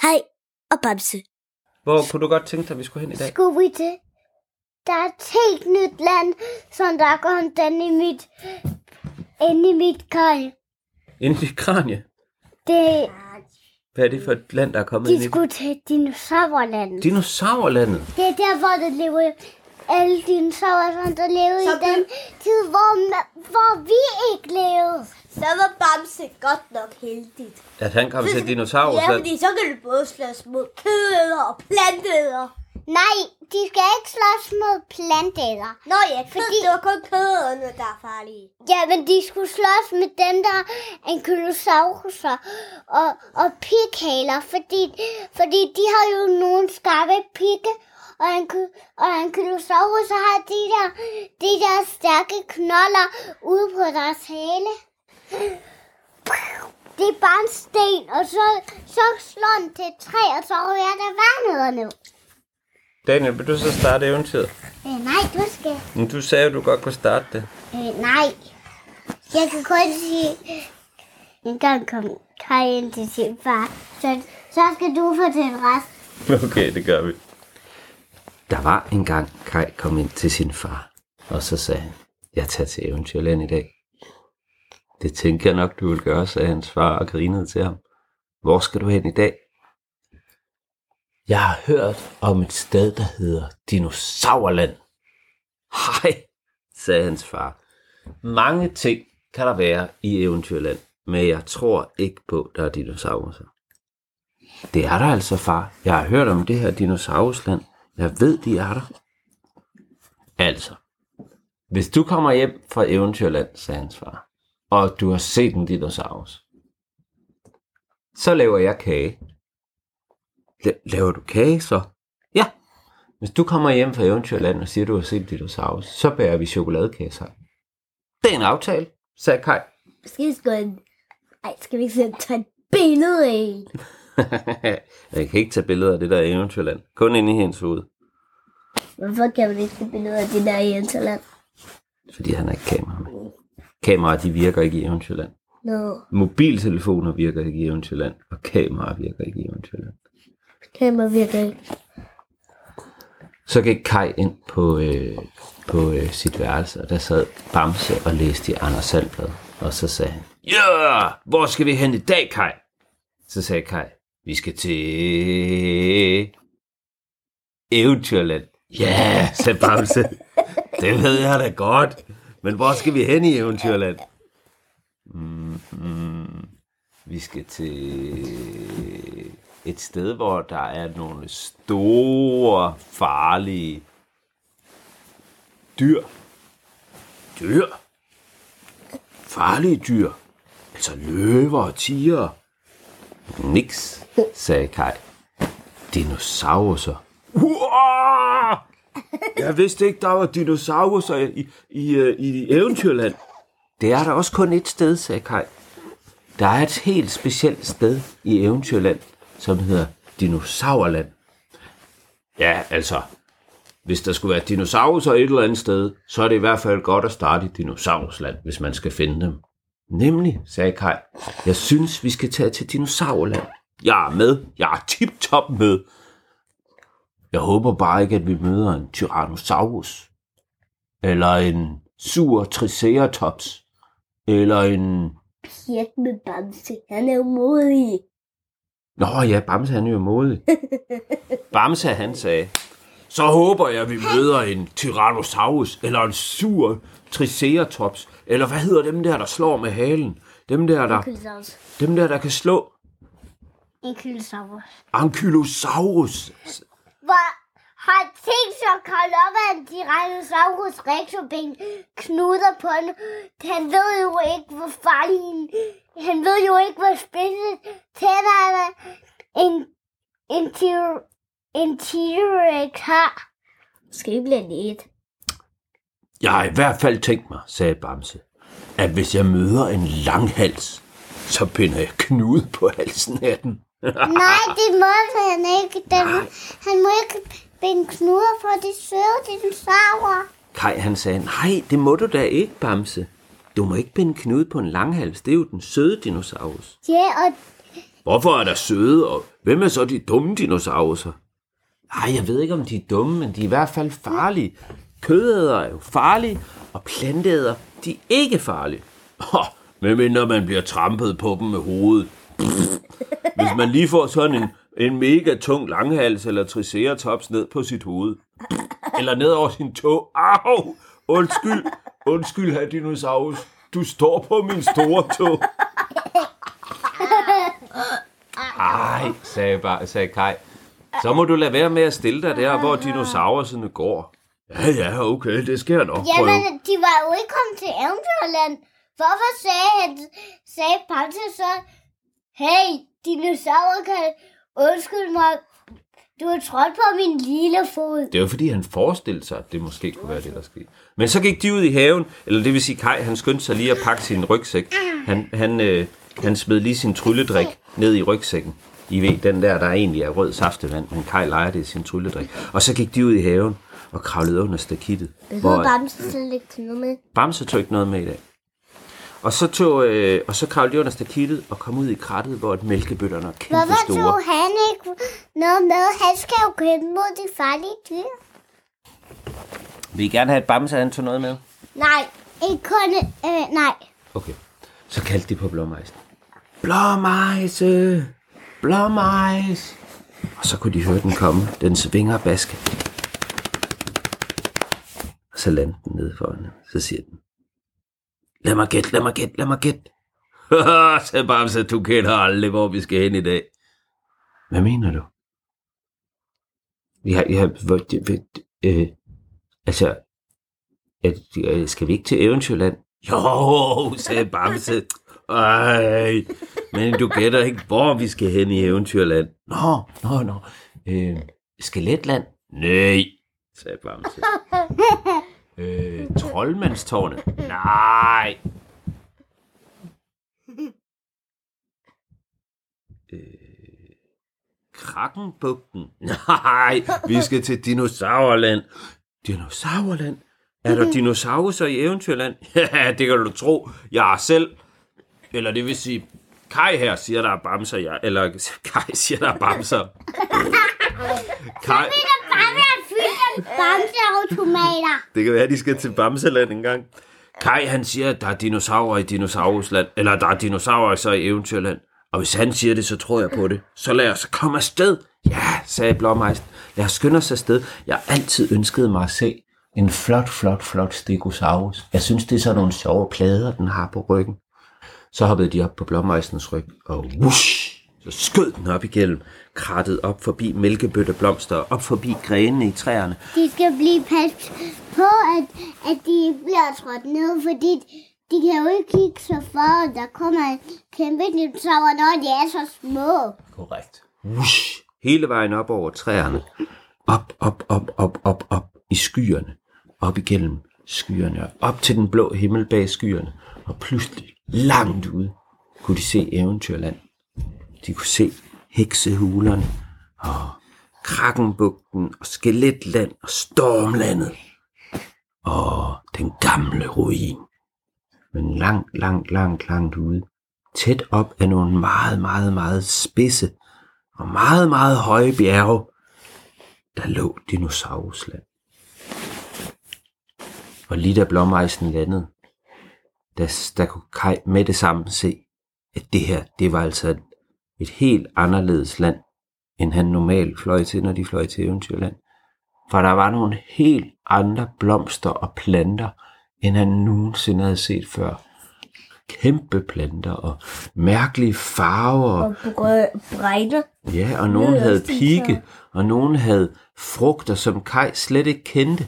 Kai og Bamse. Hvor kunne du godt tænke dig, at vi skulle hen i dag? Skulle vi til? Der er et helt nyt land, som der går den i mit, inde i mit kaj. Inde i kranie. Det, Hvad er det for et land, der er kommet ind de i? skulle til dinosaurlandet. Dinosaurlandet. Det er der, hvor der lever alle dinosaurer, som der levede Så i den tid, hvor, hvor vi ikke levede. Så var Bamse godt nok heldigt. At han kom til Ja, dinosaurland. fordi så kan du både slås mod kødæder og plantæder. Nej, de skal ikke slås mod planteæder. Nå ja, fordi Fordi- det var kun kødæderne, der er farlige. Ja, men de skulle slås med dem, der er ankylosauruser og, og pikhaler, fordi, fordi de har jo nogle skarpe pigge, og, anky- og ankylosauruser har de der, de der stærke knolder ude på deres hale. Det er bare en sten, og så, så slår den til et træ, og så rører der vandet ned. Daniel, vil du så starte eventyret? Øh, nej, du skal. Men du sagde, at du godt kunne starte det. Øh, nej. Jeg kan kun sige, en gang kom Kai ind til sin far, så, så skal du fortælle resten. Okay, det gør vi. Der var engang Kai kom ind til sin far, og så sagde han, jeg tager til Eventyrland i dag. Det tænker jeg nok, du vil gøre, sagde hans far og grinede til ham. Hvor skal du hen i dag? Jeg har hørt om et sted, der hedder Dinosaurland. Hej, sagde hans far. Mange ting kan der være i Eventyrland, men jeg tror ikke på, der er dinosaurer. Det er der altså, far. Jeg har hørt om det her dinosaurusland. Jeg ved, de er der. Altså, hvis du kommer hjem fra Eventyrland, sagde hans far, og du har set en dinosaurus, så laver jeg kage. La- laver du kage så? Ja. Hvis du kommer hjem fra Eventyrland og siger, at du har set en dinosaurus, så bærer vi chokoladekage sammen. Det er en aftale, sagde Kai. Skal vi en... Ej, skal vi ikke tage et billede af jeg kan ikke tage billeder af det der Eventyrland. Kun inde i hendes hoved. Hvorfor kan man ikke tage billeder af det der internet? Fordi han har ikke kamera med. Kameraer, de virker ikke i Eventyrland. Nå, Mobiltelefoner virker ikke i Eventyrland, og kameraer virker ikke i Eventyrland. kamera virker ikke. Så gik Kai ind på, øh, på øh, sit værelse, og der sad Bamse og læste i Anders Sandblad. Og så sagde han, Ja, hvor skal vi hen i dag, Kai? Så sagde Kai, vi skal til Eventyrland. Ja, sagde Bamse. det ved jeg da godt. Men hvor skal vi hen i Eventyrland? Mm, mm, vi skal til et sted, hvor der er nogle store, farlige dyr. Dyr? Farlige dyr? Altså løver og tiger? Niks, sagde Kai. Dinosaurer. Uah! Jeg vidste ikke, der var dinosaurer i, i, øh, i Eventyrland. Det er der også kun et sted, sagde Kai. Der er et helt specielt sted i Eventyrland, som hedder Dinosaurland. Ja, altså, hvis der skulle være dinosaurer et eller andet sted, så er det i hvert fald godt at starte i Dinosaurusland, hvis man skal finde dem. Nemlig, sagde Kai. Jeg synes, vi skal tage til Dinosaurland. Jeg er med. Jeg er tip-top med. Jeg håber bare ikke, at vi møder en Tyrannosaurus. Eller en sur Triceratops. Eller en... Pjek med Bamse. Han er jo modig. Nå ja, Bamse han er jo modig. Bamse han sagde, så håber jeg, vi møder en Tyrannosaurus, eller en sur Triceratops, eller hvad hedder dem der, der slår med halen? Dem der, der, dem der, der kan slå. En kylsaurus. Ankylosaurus. Hvor har tænkt sig at kravle op af en Tyrannosaurus rexoben knuder på den. Han ved jo ikke, hvor farlig en, Han ved jo ikke, hvor spidse tænderne en, en, en T-Rex har. Skal vi blive et? Jeg har i hvert fald tænkt mig, sagde Bamse, at hvis jeg møder en langhals, så binder jeg knude på halsen af den. Nej, det må han ikke. Den, han må ikke binde knuder for de søde dinosaurer. Kai han sagde, nej, det må du da ikke, Bamse. Du må ikke binde knude på en langhals. Det er jo den søde dinosaurus. Ja, og Hvorfor er der søde og Hvem er så de dumme dinosaurer? Nej, jeg ved ikke, om de er dumme, men de er i hvert fald farlige. Kødæder er jo farlige, og planteæder, de er ikke farlige. Oh, medmindre man bliver trampet på dem med hovedet. Hvis man lige får sådan en, en mega tung langhals eller triceratops ned på sit hoved. Eller ned over sin tog. Au! Undskyld, undskyld, herr dinosaurus. Du står på min store tog. Ej, sagde, bare, sagde Kai. Så må du lade være med at stille dig der, hvor dinosaurerne går. Ja, ja, okay, det skal jeg nok prøve. Jamen, de var jo ikke kommet til Eventyrland. Hvorfor sagde, sagde Bamse så, hey, dinosaurer kan undskylde mig, du har trådt på min lille fod. Det var fordi, han forestillede sig, at det måske kunne være det, der skete. Men så gik de ud i haven, eller det vil sige, Kai, han skyndte sig lige at pakke sin rygsæk. Han, han, øh, han smed lige sin trylledrik ned i rygsækken. I ved, den der, der egentlig er rød saftevand, men Kai leger det i sin trylledrik. Og så gik de ud i haven og kravlede under stakittet. Behøver Bamse slet ikke noget med? Bamse tog ikke noget med i dag. Og så, tog, øh, og så kravlede de under stakittet og kom ud i krattet, hvor et mælkebøtterne er kæmpe Hvorfor store. tog han ikke noget med? Han skal jo kæmpe mod de farlige dyr. Vil I gerne have et Bamse, han tog noget med? Nej, ikke kun... Øh, nej. Okay. Så kaldte de på blåmejsen. Blåmejse! Blåmejs! Og så kunne de høre den komme. Den svinger baske. Og så landede den nede foran dem. Så siger den. Lad mig gætte, lad mig gætte, lad mig gætte. så Bamse, du kender aldrig, hvor vi skal hen i dag. Hvad mener du? Vi har, jeg, hvor, det, øh, altså, Jeg, øh, skal vi ikke til Eventyrland? Jo, sagde Bamse. Ej, men du gætter ikke, hvor vi skal hen i Eventyrland. Nå, nå, nå. Øh, Skeletland? Nej, sagde Bamse. øh, Troldmandstårnet? Nej. Øh, Krakkenbugten? Nej, vi skal til Dinosaurland. Dinosaurland? Er der dinosaurer i Eventyrland? Ja, det kan du tro. Jeg er selv. Eller det vil sige, Kai her siger, der er bamser. Jeg, eller Kai siger, der er bamser. Kai, Bare at fylde en bamseautomater. det kan være, de skal til Bamseland en gang. Kai, han siger, at der er dinosaurer i Dinosaurusland. Eller der er dinosaurer så i Eventyrland. Og hvis han siger det, så tror jeg på det. Så lad os komme afsted. Ja, sagde Blåmejsen. Lad os skynde os afsted. Jeg har altid ønsket mig at se en flot, flot, flot stegosaurus. Jeg synes, det er sådan nogle sjove plader, den har på ryggen. Så hoppede de op på blåmejsens ryg, og whoosh, så skød den op igennem, krattet op forbi mælkebøtteblomster, og op forbi grenene i træerne. De skal blive pas på, at, at de ikke bliver trådt ned, fordi de kan jo ikke kigge så for, at der kommer en kæmpe dinosaur, når de er så små. Korrekt. Whoosh, hele vejen op over træerne. Op, op, op, op, op, op i skyerne. Op igennem skyerne, og op til den blå himmel bag skyerne. Og pludselig, langt ude, kunne de se Eventyrland. De kunne se heksehulerne, og Krakkenbugten, og Skeletland, og Stormlandet. Og den gamle ruin. Men langt, langt, langt, langt ude. Tæt op af nogle meget, meget, meget spidse og meget, meget høje bjerge, der lå dinosaurusland. Og lige da blåmejsen landede, der, der kunne Kai med det samme se, at det her, det var altså et, et helt anderledes land, end han normalt fløj til, når de fløj til Eventyrland. For der var nogle helt andre blomster og planter, end han nogensinde havde set før. Kæmpe planter og mærkelige farver. Og bredde. Ja, og nogen havde pigge, og nogen havde frugter, som Kai slet ikke kendte.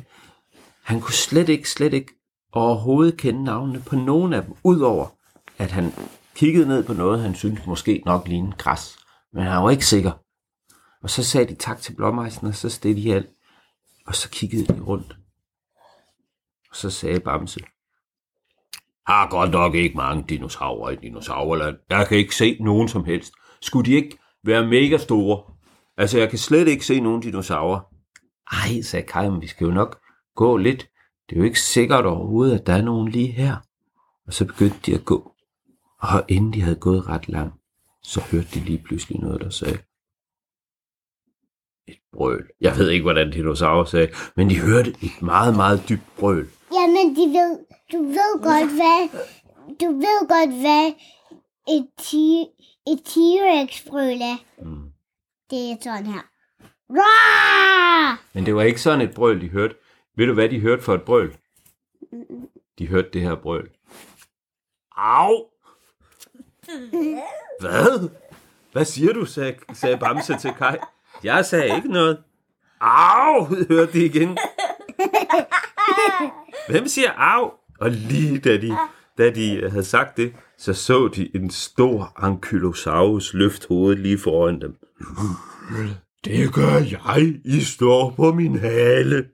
Han kunne slet ikke, slet ikke overhovedet kende navnene på nogen af dem, udover at han kiggede ned på noget, han syntes måske nok lignede græs. Men han var ikke sikker. Og så sagde de tak til blommeisen, og så steg de alt. Og så kiggede de rundt. Og så sagde Bamse, har godt nok ikke mange dinosaurer i dinosaurland. Jeg kan ikke se nogen som helst. Skulle de ikke være mega store? Altså, jeg kan slet ikke se nogen dinosaurer. Ej, sagde Kai, men vi skal jo nok gå lidt. Det er jo ikke sikkert overhovedet, at der er nogen lige her. Og så begyndte de at gå. Og inden de havde gået ret langt, så hørte de lige pludselig noget, der sagde, brøl. Jeg ved ikke, hvordan dinosaurer sagde, men de hørte et meget, meget dybt brøl. Jamen, de ved, du ved godt, hvad, du ved godt, hvad et, ti- et T-Rex-brøl er. Mm. Det er sådan her. Rah! Men det var ikke sådan et brøl, de hørte. Ved du, hvad de hørte for et brøl? De hørte det her brøl. Au! Hvad? Hvad siger du, sagde, sagde Bamse til Kai. Jeg sagde ikke noget. Au, hørte de igen. Hvem siger au? Og lige da de, da de havde sagt det, så så de en stor ankylosaurus løfte hovedet lige foran dem. Det gør jeg. I står på min hale.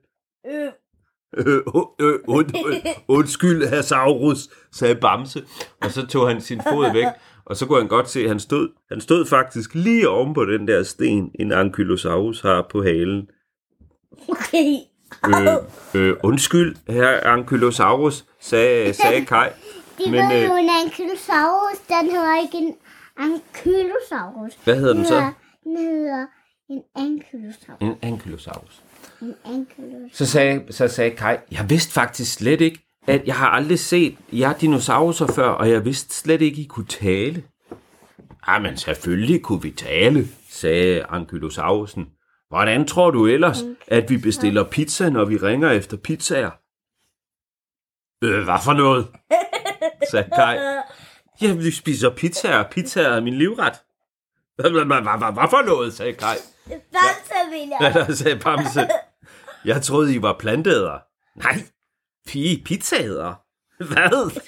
Øh, øh, øh, und, øh, undskyld, herr Saurus, sagde Bamse. Og så tog han sin fod væk, og så kunne han godt se, at han stod, han stod faktisk lige oven på den der sten, en ankylosaurus har på halen. Okay. Øh, øh, undskyld, herr ankylosaurus, sagde, sagde Kai. De Men, Men, ved øh, jo, en ankylosaurus, den hedder ikke en ankylosaurus. Hvad hedder den så? Den hedder en ankylosaurus. En ankylosaurus. Så sagde, så sagde Kai, jeg vidste faktisk slet ikke, at jeg har aldrig set jer dinosaurer før, og jeg vidste slet ikke, I kunne tale. Ja, men selvfølgelig kunne vi tale, sagde Ankylosaurusen. Hvordan tror du ellers, at vi bestiller pizza, når vi ringer efter pizzaer? Øh, hvad for noget? sagde Kai. Ja, vi spiser pizzaer. Pizzaer er min livret. Hvad, hvad, hvad, hvad, hvad for noget, sagde Kai. Bamse vil jeg. Ja, der sagde Bamse. Jeg troede, I var planteædere. Nej, pige, pizzaædere. Hvad?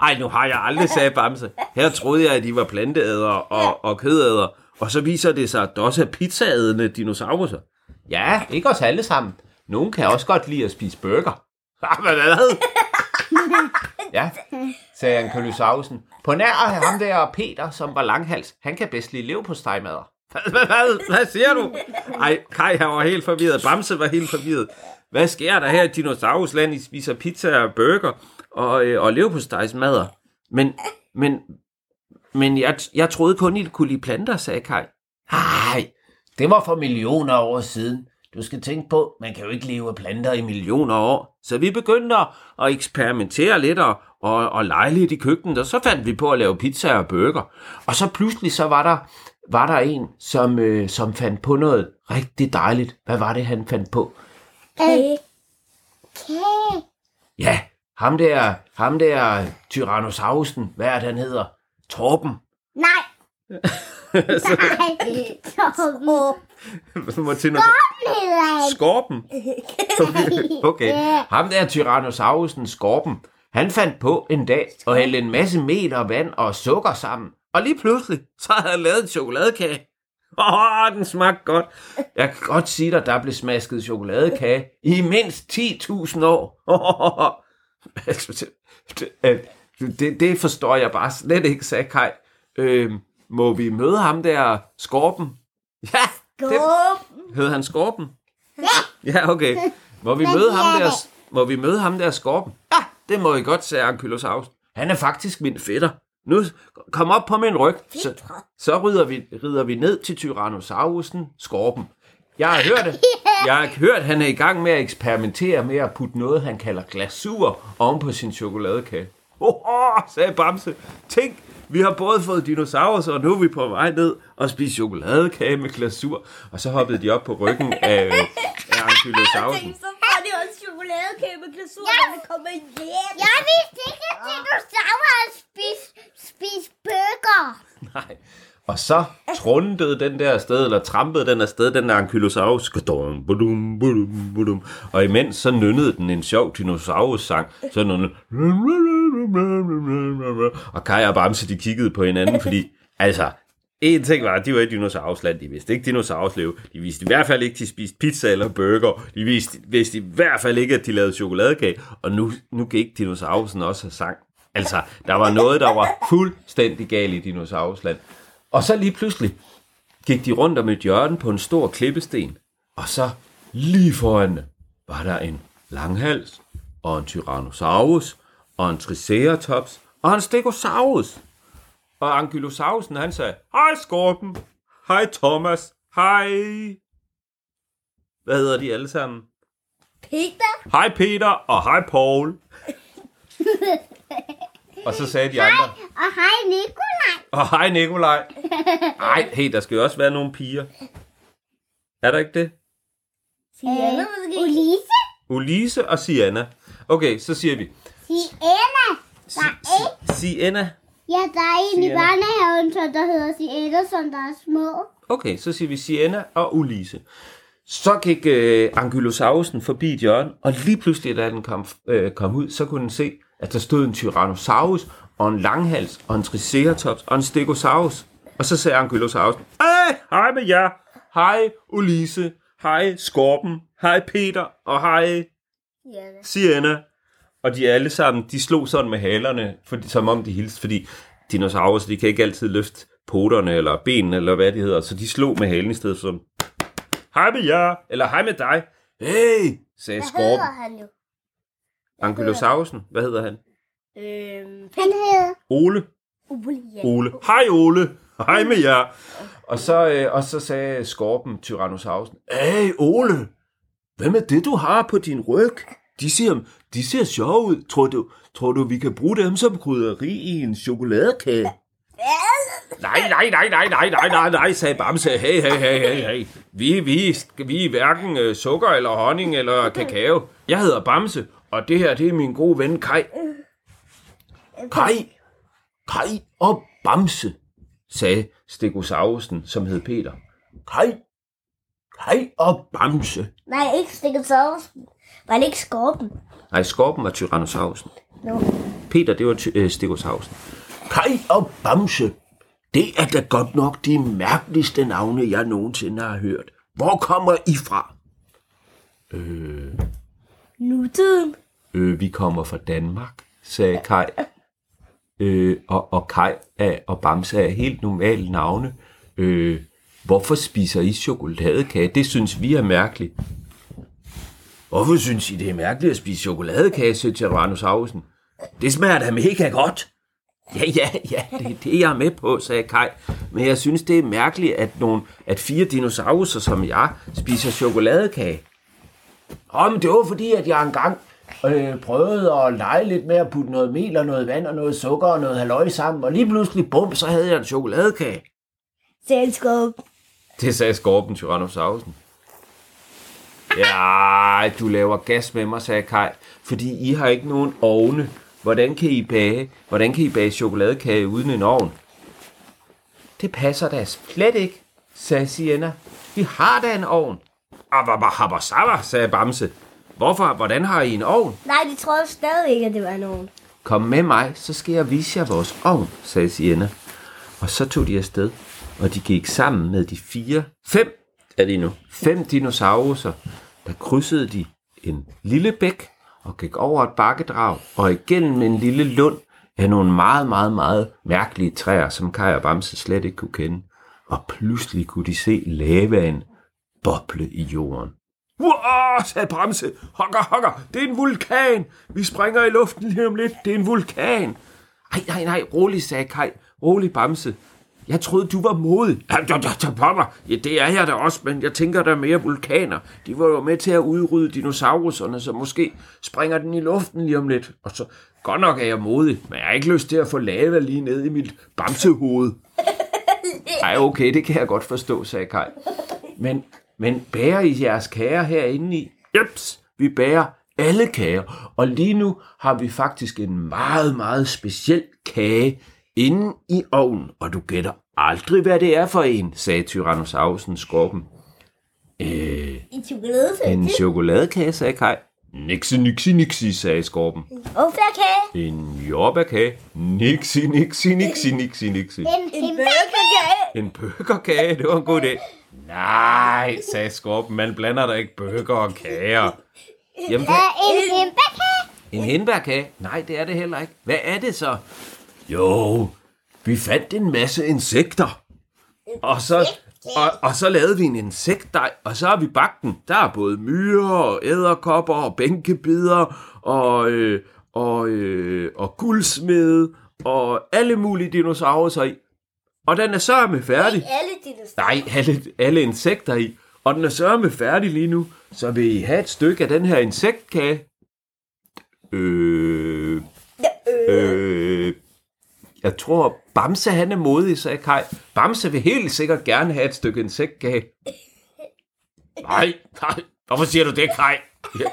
Ej, nu har jeg aldrig sagde Bamse. Her troede jeg, at I var planteædere og, og kødædere. Og så viser det sig, at der også er pizzaædende dinosaurer. Ja, ikke os alle sammen. Nogen kan også godt lide at spise burger. Hvad hvad? Ja, sagde Ankylosaurusen. På nær ham der Peter, som var langhals. Han kan bedst lide lev på stegmadder. Hvad, hvad, hvad, siger du? Ej, Kai han var helt forvirret. Bamse var helt forvirret. Hvad sker der her i Dinosaurusland? I spiser pizza og burger og, øh, og lev på. Men, men, men jeg, jeg troede kun, I kunne lide planter, sagde Kai. Nej, det var for millioner år siden. Du skal tænke på, man kan jo ikke leve af planter i millioner år. Så vi begyndte at at eksperimentere lidt og, og, og lege lidt i køkkenet, og så fandt vi på at lave pizza og burger. Og så pludselig så var der, var der en, som, øh, som fandt på noget rigtig dejligt. Hvad var det, han fandt på? Okay. Okay. Ja, ham der, ham der Tyrannosaurusen, hvad er det, han hedder? Torben. Nej. Nej. Torben. Martinus. hedder han. Skorpen. Okay. Ham der Tyrannosaurusen, Skorpen, han fandt på en dag at hælde en masse mel og vand og sukker sammen. Og lige pludselig, så havde han lavet en chokoladekage. Åh, oh, den smagte godt. Jeg kan godt sige dig, der blev smasket chokoladekage i mindst 10.000 år. det, det forstår jeg bare slet ikke, sagde Kai. Øh, må vi møde ham der, Skorpen? Ja, det, Hed han Skorpen? Ja. Ja, okay. Må vi møde ham der, må vi møde ham der Skorpen? Ja, det må I godt, sagde Ankylosaurus. Han er faktisk min fætter. Nu kom op på min ryg, så, så rider vi, rider vi ned til Tyrannosaurusen Skorpen. Jeg har hørt, at, jeg har hørt, at han er i gang med at eksperimentere med at putte noget, han kalder glasur, oven på sin chokoladekage. Åh, oh, sagde Bamse. Tænk, vi har både fået dinosaurer, og nu er vi på vej ned og spise chokoladekage med glasur. Og så hoppede de op på ryggen af, af Ankylosaurusen. Så får de også chokoladekage med glasur, når det kommer hjem. Jeg vidste ikke, at dinosaurer spiste spis burger. Nej. Og så trundede den der afsted, eller trampede den afsted, den der Ankylosaurus. Skadum, budum, budum, budum. Og imens så nynnede den en sjov dinosaurus-sang. Så nynnede Og Kai og Bamse, de kiggede på hinanden, fordi, altså, en ting var, at de var i dinosaurusland. De vidste ikke dinosauruslev. De vidste i hvert fald ikke, at de spiste pizza eller burger. De vidste, vidste i hvert fald ikke, at de lavede chokoladekage. Og nu, nu gik dinosaurusen også have sang. Altså, der var noget, der var fuldstændig galt i dinosaurusland. Og så lige pludselig gik de rundt om et hjørne på en stor klippesten. Og så lige foran var der en langhals, og en tyrannosaurus, og en triceratops, og en stegosaurus. Og Ankylosaurusen, han sagde, Hej Skorpen, hej Thomas, hej. Hvad hedder de alle sammen? Peter. Hej Peter, og hej Paul. og så sagde de andre, Og hej Nikolaj. og hej Nikolaj. Ej, hey, der skal jo også være nogle piger. Er der ikke det? Sienna måske. Ulise. Ulise og Sienna. Okay, så siger vi. Sienna. Si- si- Sienna. Ja, der er en i børnehaven, så der hedder Sienna, som der er små. Okay, så siger vi Sienna og Ulise. Så gik øh, Ankylosaurusen forbi et hjørne, og lige pludselig, da den kom, øh, kom ud, så kunne den se, at der stod en Tyrannosaurus, og en langhals, og en Triceratops, og en Stegosaurus. Og så sagde Ankylosaurusen, Hej, hej med jer. Hej Ulise. Hej Skorpen. Hej Peter. Og hej Sienna. Og de alle sammen, de slog sådan med halerne, for, som om de hilste, fordi dinosaurer, de kan ikke altid løfte poterne eller benene, eller hvad det hedder, så de slog med halen i stedet sådan, hej med jer, eller hej med dig. Hey, sagde Hvad skorpen. hedder han jo? Ankylosaurusen, hvad hedder han? Øhm, Han hedder... Ole. Ole. Ja. Ole. Hej Ole. Hej med jer. Og så, øh, og så sagde skorpen Tyrannosaurusen, Hey Ole, hvad med det du har på din ryg? De ser, de ser sjove ud. Tror du, tror du, vi kan bruge dem som krydderi i en chokoladekage? Nej, nej, nej, nej, nej, nej, nej, nej, sagde Bamse. Hey, hey, hey, hey, hey. Vi, vi, vi er hverken øh, sukker eller honning eller kakao. Jeg hedder Bamse, og det her, det er min gode ven Kai. Kai, Kai og Bamse, sagde Stegosaurusen, som hed Peter. Kai, Kai og Bamse. Nej, ikke Stegosaurusen. Var det ikke skorpen? Nej, skorpen var Tyrannosaurusen. No. Peter, det var ty- øh, Stegosaurusen. Kai og Bamse. Det er da godt nok de mærkeligste navne, jeg nogensinde har hørt. Hvor kommer I fra? Øh, Nutiden. øh, vi kommer fra Danmark, sagde Kai. Øh, og, og Kai er, og Bamse er helt normale navne. Øh, hvorfor spiser I chokoladekage? Det synes vi er mærkeligt. Hvorfor synes I, det er mærkeligt at spise chokoladekage, Tyrannosaurusen? Det smager da mega godt. Ja, ja, ja, det er det, jeg er med på, sagde Kai. Men jeg synes, det er mærkeligt, at, nogle, at fire dinosaurer som jeg spiser chokoladekage. Men det var fordi, at jeg engang øh, prøvede at lege lidt med at putte noget mel og noget vand og noget sukker og noget halløj sammen, og lige pludselig, bum, så havde jeg en chokoladekage. Sagde skorpen. Det sagde skorpen Tyrannosaurusen. Ja, du laver gas med mig, sagde Kai, fordi I har ikke nogen ovne. Hvordan kan I bage, hvordan kan I bage chokoladekage uden en ovn? Det passer da slet ikke, sagde Sienna. Vi har da en ovn. Ababababasaba, sagde Bamse. Hvorfor? Hvordan har I en ovn? Nej, de troede stadig ikke, at det var nogen. Kom med mig, så skal jeg vise jer vores ovn, sagde Sienna. Og så tog de afsted, og de gik sammen med de fire, fem er de nu, fem dinosauruser. Der krydsede de en lille bæk og gik over et bakkedrag og igennem en lille lund af nogle meget, meget, meget mærkelige træer, som Kaj og Bamse slet ikke kunne kende. Og pludselig kunne de se lavaen boble i jorden. Wow, sagde Bamse. Hokker, hokker, det er en vulkan. Vi springer i luften lige om lidt. Det er en vulkan. Ej, nej, nej, rolig, sagde Kaj. Rolig, Bamse. Jeg troede, du var modig. Ja, ja, ja, ja, popper. ja, det er jeg da også, men jeg tænker, der er mere vulkaner. De var jo med til at udrydde dinosauruserne, så måske springer den i luften lige om lidt. Og så, godt nok er jeg modig, men jeg har ikke lyst til at få lava lige ned i mit bamsehoved. Ej, okay, det kan jeg godt forstå, sagde Kai. Men, men bærer I jeres kager herinde i? Jeps, vi bærer alle kager. Og lige nu har vi faktisk en meget, meget speciel kage inde i ovnen. Og du gætter aldrig, hvad det er for en, sagde Tyrannosaurusen skorpen. Øh, En en chokoladekage, sagde Kai. Nixi, nixi, nixi, sagde skorpen. Offerkage. En jordbærkage. Nixi, nixi, nixi, nixi, nixi. En, En en burgerkage. En burgerkage, det var en god idé. Nej, sagde Skorpen, man blander da ikke burger og kager. Jamen, hvad? en hembærkage. En hindbærkage? Nej, det er det heller ikke. Hvad er det så? Jo, vi fandt en masse insekter. Og så, og, og så lavede vi en insektdej, og så har vi bagt den. Der er både myrer og æderkopper og bænkebider og, øh, og, øh, og guldsmede og alle mulige dinosaurer i. Og den er sørme færdig. Alle dinosaurer. Nej, alle, alle insekter i. Og den er sørme færdig lige nu, så vil I have et stykke af den her insektkage? Øh... Øh... Jeg tror, Bamse han er modig, sagde Kai. Bamse vil helt sikkert gerne have et stykke insektkage. Nej, nej. Hvorfor siger du det, Kai? Ja.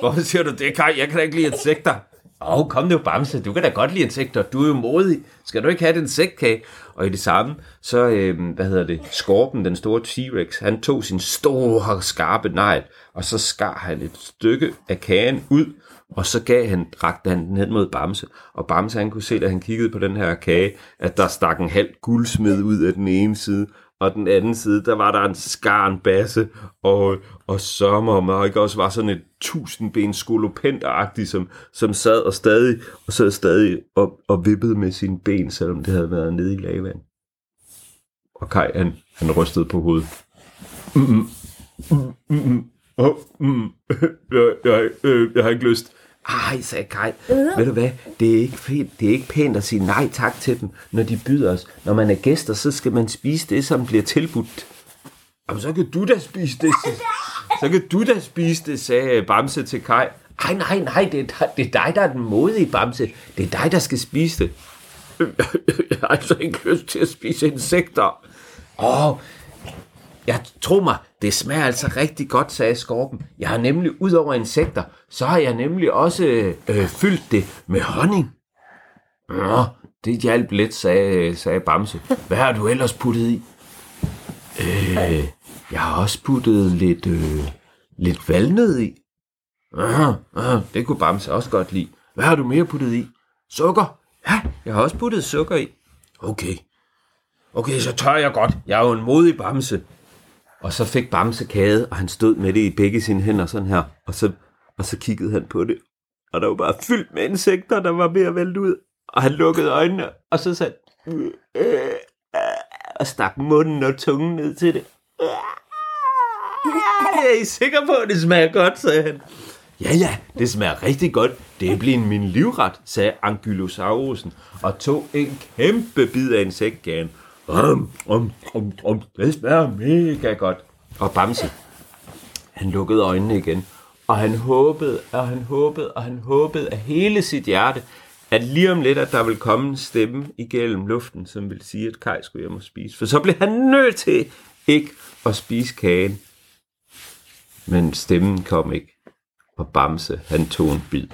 Hvorfor siger du det, Kai? Jeg kan da ikke lide insekter. Åh, oh, kom nu, Bamse. Du kan da godt lide insekter. Du er jo modig. Skal du ikke have et insektkage? Og i det samme, så, øh, hvad hedder det, Skorpen, den store T-Rex, han tog sin store, skarpe negl, og så skar han et stykke af kagen ud, og så gav han, rakte han den ned mod Bamse. Og Bamse, han kunne se, da han kiggede på den her kage, at der stak en halv guldsmed ud af den ene side, og den anden side, der var der en skarn basse, og, og sommer, og ikke også var sådan et tusindben skolopenter som, som sad og stadig, og sad stadig og, og vippede med sine ben, selvom det havde været nede i lavand. Og Kai, han, han rystede på hovedet. Mm, mm, mm, mm, mm. Oh, mm. jeg, jeg, øh, jeg har ikke lyst. Ej, sagde Kai. Ved du hvad, det er, ikke pænt, det er ikke pænt at sige nej tak til dem, når de byder os. Når man er gæster, så skal man spise det, som bliver tilbudt. Jamen, så kan du da spise det. Så, så kan du da spise det, sagde Bamse til Kai. Ej, nej, nej, det er, dig- det er dig, der er den modige, Bamse. Det er dig, der skal spise det. Jeg har altså ikke lyst til at spise insekter. Åh, jeg tror mig, det smager altså rigtig godt, sagde skorpen. Jeg har nemlig, ud over insekter, så har jeg nemlig også øh, fyldt det med honning. Nå, det hjalp lidt, sagde, sagde Bamse. Hvad har du ellers puttet i? Øh, jeg har også puttet lidt, øh, lidt valnød i. Aha, aha, det kunne Bamse også godt lide. Hvad har du mere puttet i? Sukker? Ja, jeg har også puttet sukker i. Okay. Okay, så tør jeg godt. Jeg er jo en modig Bamse. Og så fik Bamse kage, og han stod med det i begge sine hænder sådan her. Og så, og så kiggede han på det. Og der var bare fyldt med insekter, der var ved at vælte ud. Og han lukkede øjnene, og så sagde øh, "Øh, øh," og stak munden og tungen ned til det. Øh, er I sikre på, at det smager godt, sagde han. Ja, ja, det smager rigtig godt. Det bliver min livret, sagde Ankylosaurusen, og tog en kæmpe bid af insektkagen. Um, um, um, um, det smager mega godt. Og Bamse, han lukkede øjnene igen, og han håbede, og han håbede, og han håbede af hele sit hjerte, at lige om lidt, at der ville komme en stemme igennem luften, som ville sige, at Kai skulle hjem og spise. For så blev han nødt til ikke at spise kagen. Men stemmen kom ikke, og Bamse, han tog en bid.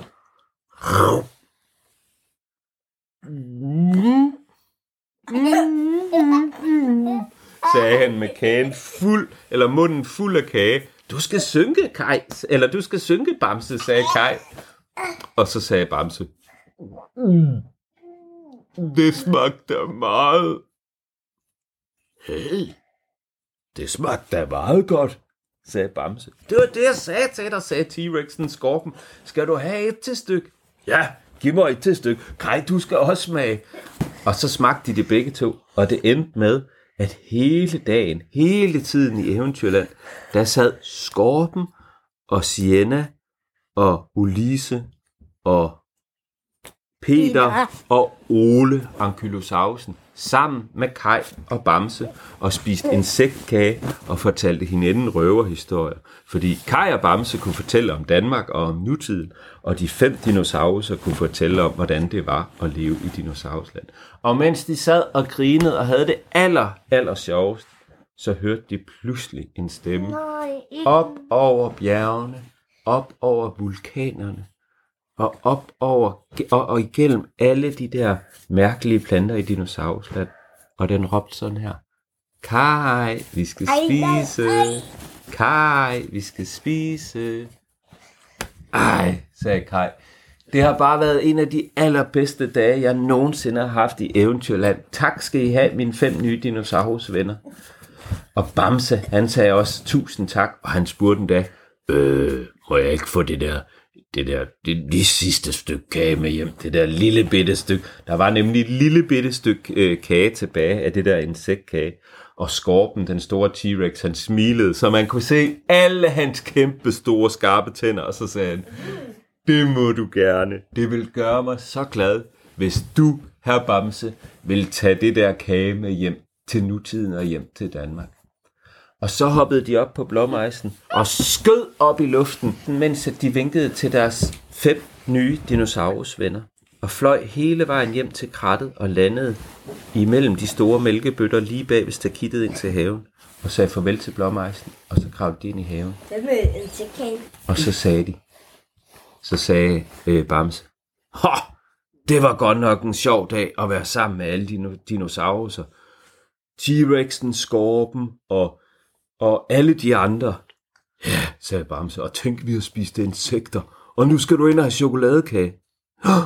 Mm-hmm. sagde han med kagen fuld, eller munden fuld af kage. Du skal synke, Kai, eller du skal synke, Bamse, sagde Kai. Og så sagde Bamse, "Mm, det smagte meget. Hey, det smagte meget godt, sagde Bamse. Det var det, jeg sagde til dig, sagde T-Rexen skorpen. Skal du have et til stykke? Ja, giv mig et til stykke. Kaj, du skal også smage. Og så smagte de det begge to, og det endte med, at hele dagen, hele tiden i Eventyrland, der sad Skorpen og Sienna og Ulise og Peter Peter. og Ole Ankylosausen sammen med Kai og Bamse og spiste insektkage og fortalte hinanden røverhistorier. Fordi Kai og Bamse kunne fortælle om Danmark og om nutiden, og de fem dinosaurer kunne fortælle om, hvordan det var at leve i dinosaurland. Og mens de sad og grinede og havde det aller, aller sjovest, så hørte de pludselig en stemme op over bjergene, op over vulkanerne, og op over, og, og igennem alle de der mærkelige planter i dinosaurland. Og den råbte sådan her. Kai, vi skal spise. Kai, vi skal spise. Ej, sagde Kai. Det har bare været en af de allerbedste dage, jeg nogensinde har haft i Eventyrland. Tak skal I have, mine fem nye dinosaurusvenner. Og Bamse, han sagde også tusind tak, og han spurgte endda, øh, må jeg ikke få det der, det der, det, det sidste stykke kage med hjem, det der lille bitte stykke. Der var nemlig et lille bitte stykke øh, kage tilbage af det der insektkage. Og Skorpen, den store T-Rex, han smilede, så man kunne se alle hans kæmpe store skarpe tænder, og så sagde han, det må du gerne. Det vil gøre mig så glad, hvis du, herr Bamse, vil tage det der kage med hjem til nutiden og hjem til Danmark. Og så hoppede de op på blåmejsen og skød op i luften, mens de vinkede til deres fem nye dinosaurusvenner og fløj hele vejen hjem til krattet og landede imellem de store mælkebøtter lige bag ved stakittet ind til haven og sagde farvel til blåmejsen, og så kravlede de ind i haven. Og så sagde de, så sagde øh, Bamse, Hå, det var godt nok en sjov dag at være sammen med alle dino- dinosauruser. T-Rexen, Skorpen og, og alle de andre. Ja, sagde Bamse, og tænk, vi har spist insekter, og nu skal du ind og have chokoladekage. Hå,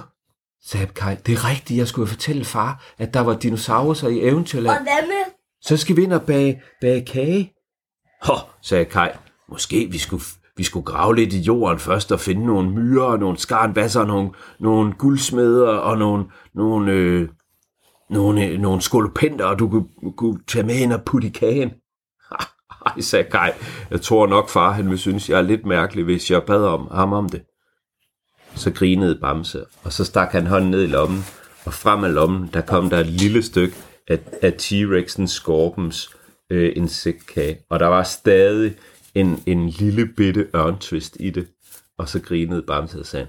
sagde Kai, det er rigtigt, jeg skulle fortælle far, at der var dinosauruser i Eventyrland. Og hvad med? Så skal vi ind og bage, bage kage. Hå, sagde Kai. Måske vi skulle, vi skulle grave lidt i jorden først og finde nogle myrer og nogle skarnbasser, nogle, nogle guldsmeder og nogle, nogle, øh, nogle, øh, nogle skolopenter, og du kunne, kunne tage med ind og putte i kagen. Ej, sagde Kai. Jeg tror nok, far han vil synes, jeg er lidt mærkelig, hvis jeg bad om ham om det. Så grinede Bamse, og så stak han hånden ned i lommen, og frem af lommen, der kom der et lille stykke af, af T-Rexens skorpens øh, insektkage, og der var stadig en, en lille bitte ørntvist i det. Og så grinede Bamse og sagde,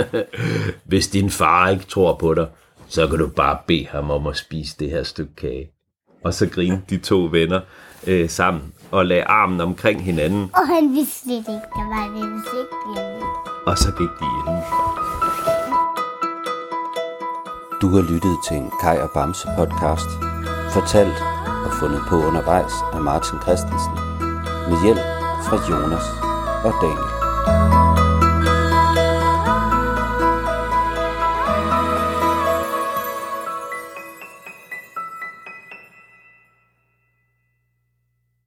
hvis din far ikke tror på dig, så kan du bare bede ham om at spise det her stykke kage. Og så grinede de to venner øh, sammen og lagde armen omkring hinanden, Og han vidste slet ikke, der var en insekt hjemme. og så gik de indenfor. Du har lyttet til en Kai og Bamse podcast, fortalt og fundet på undervejs af Martin Christensen, med hjælp fra Jonas og Daniel.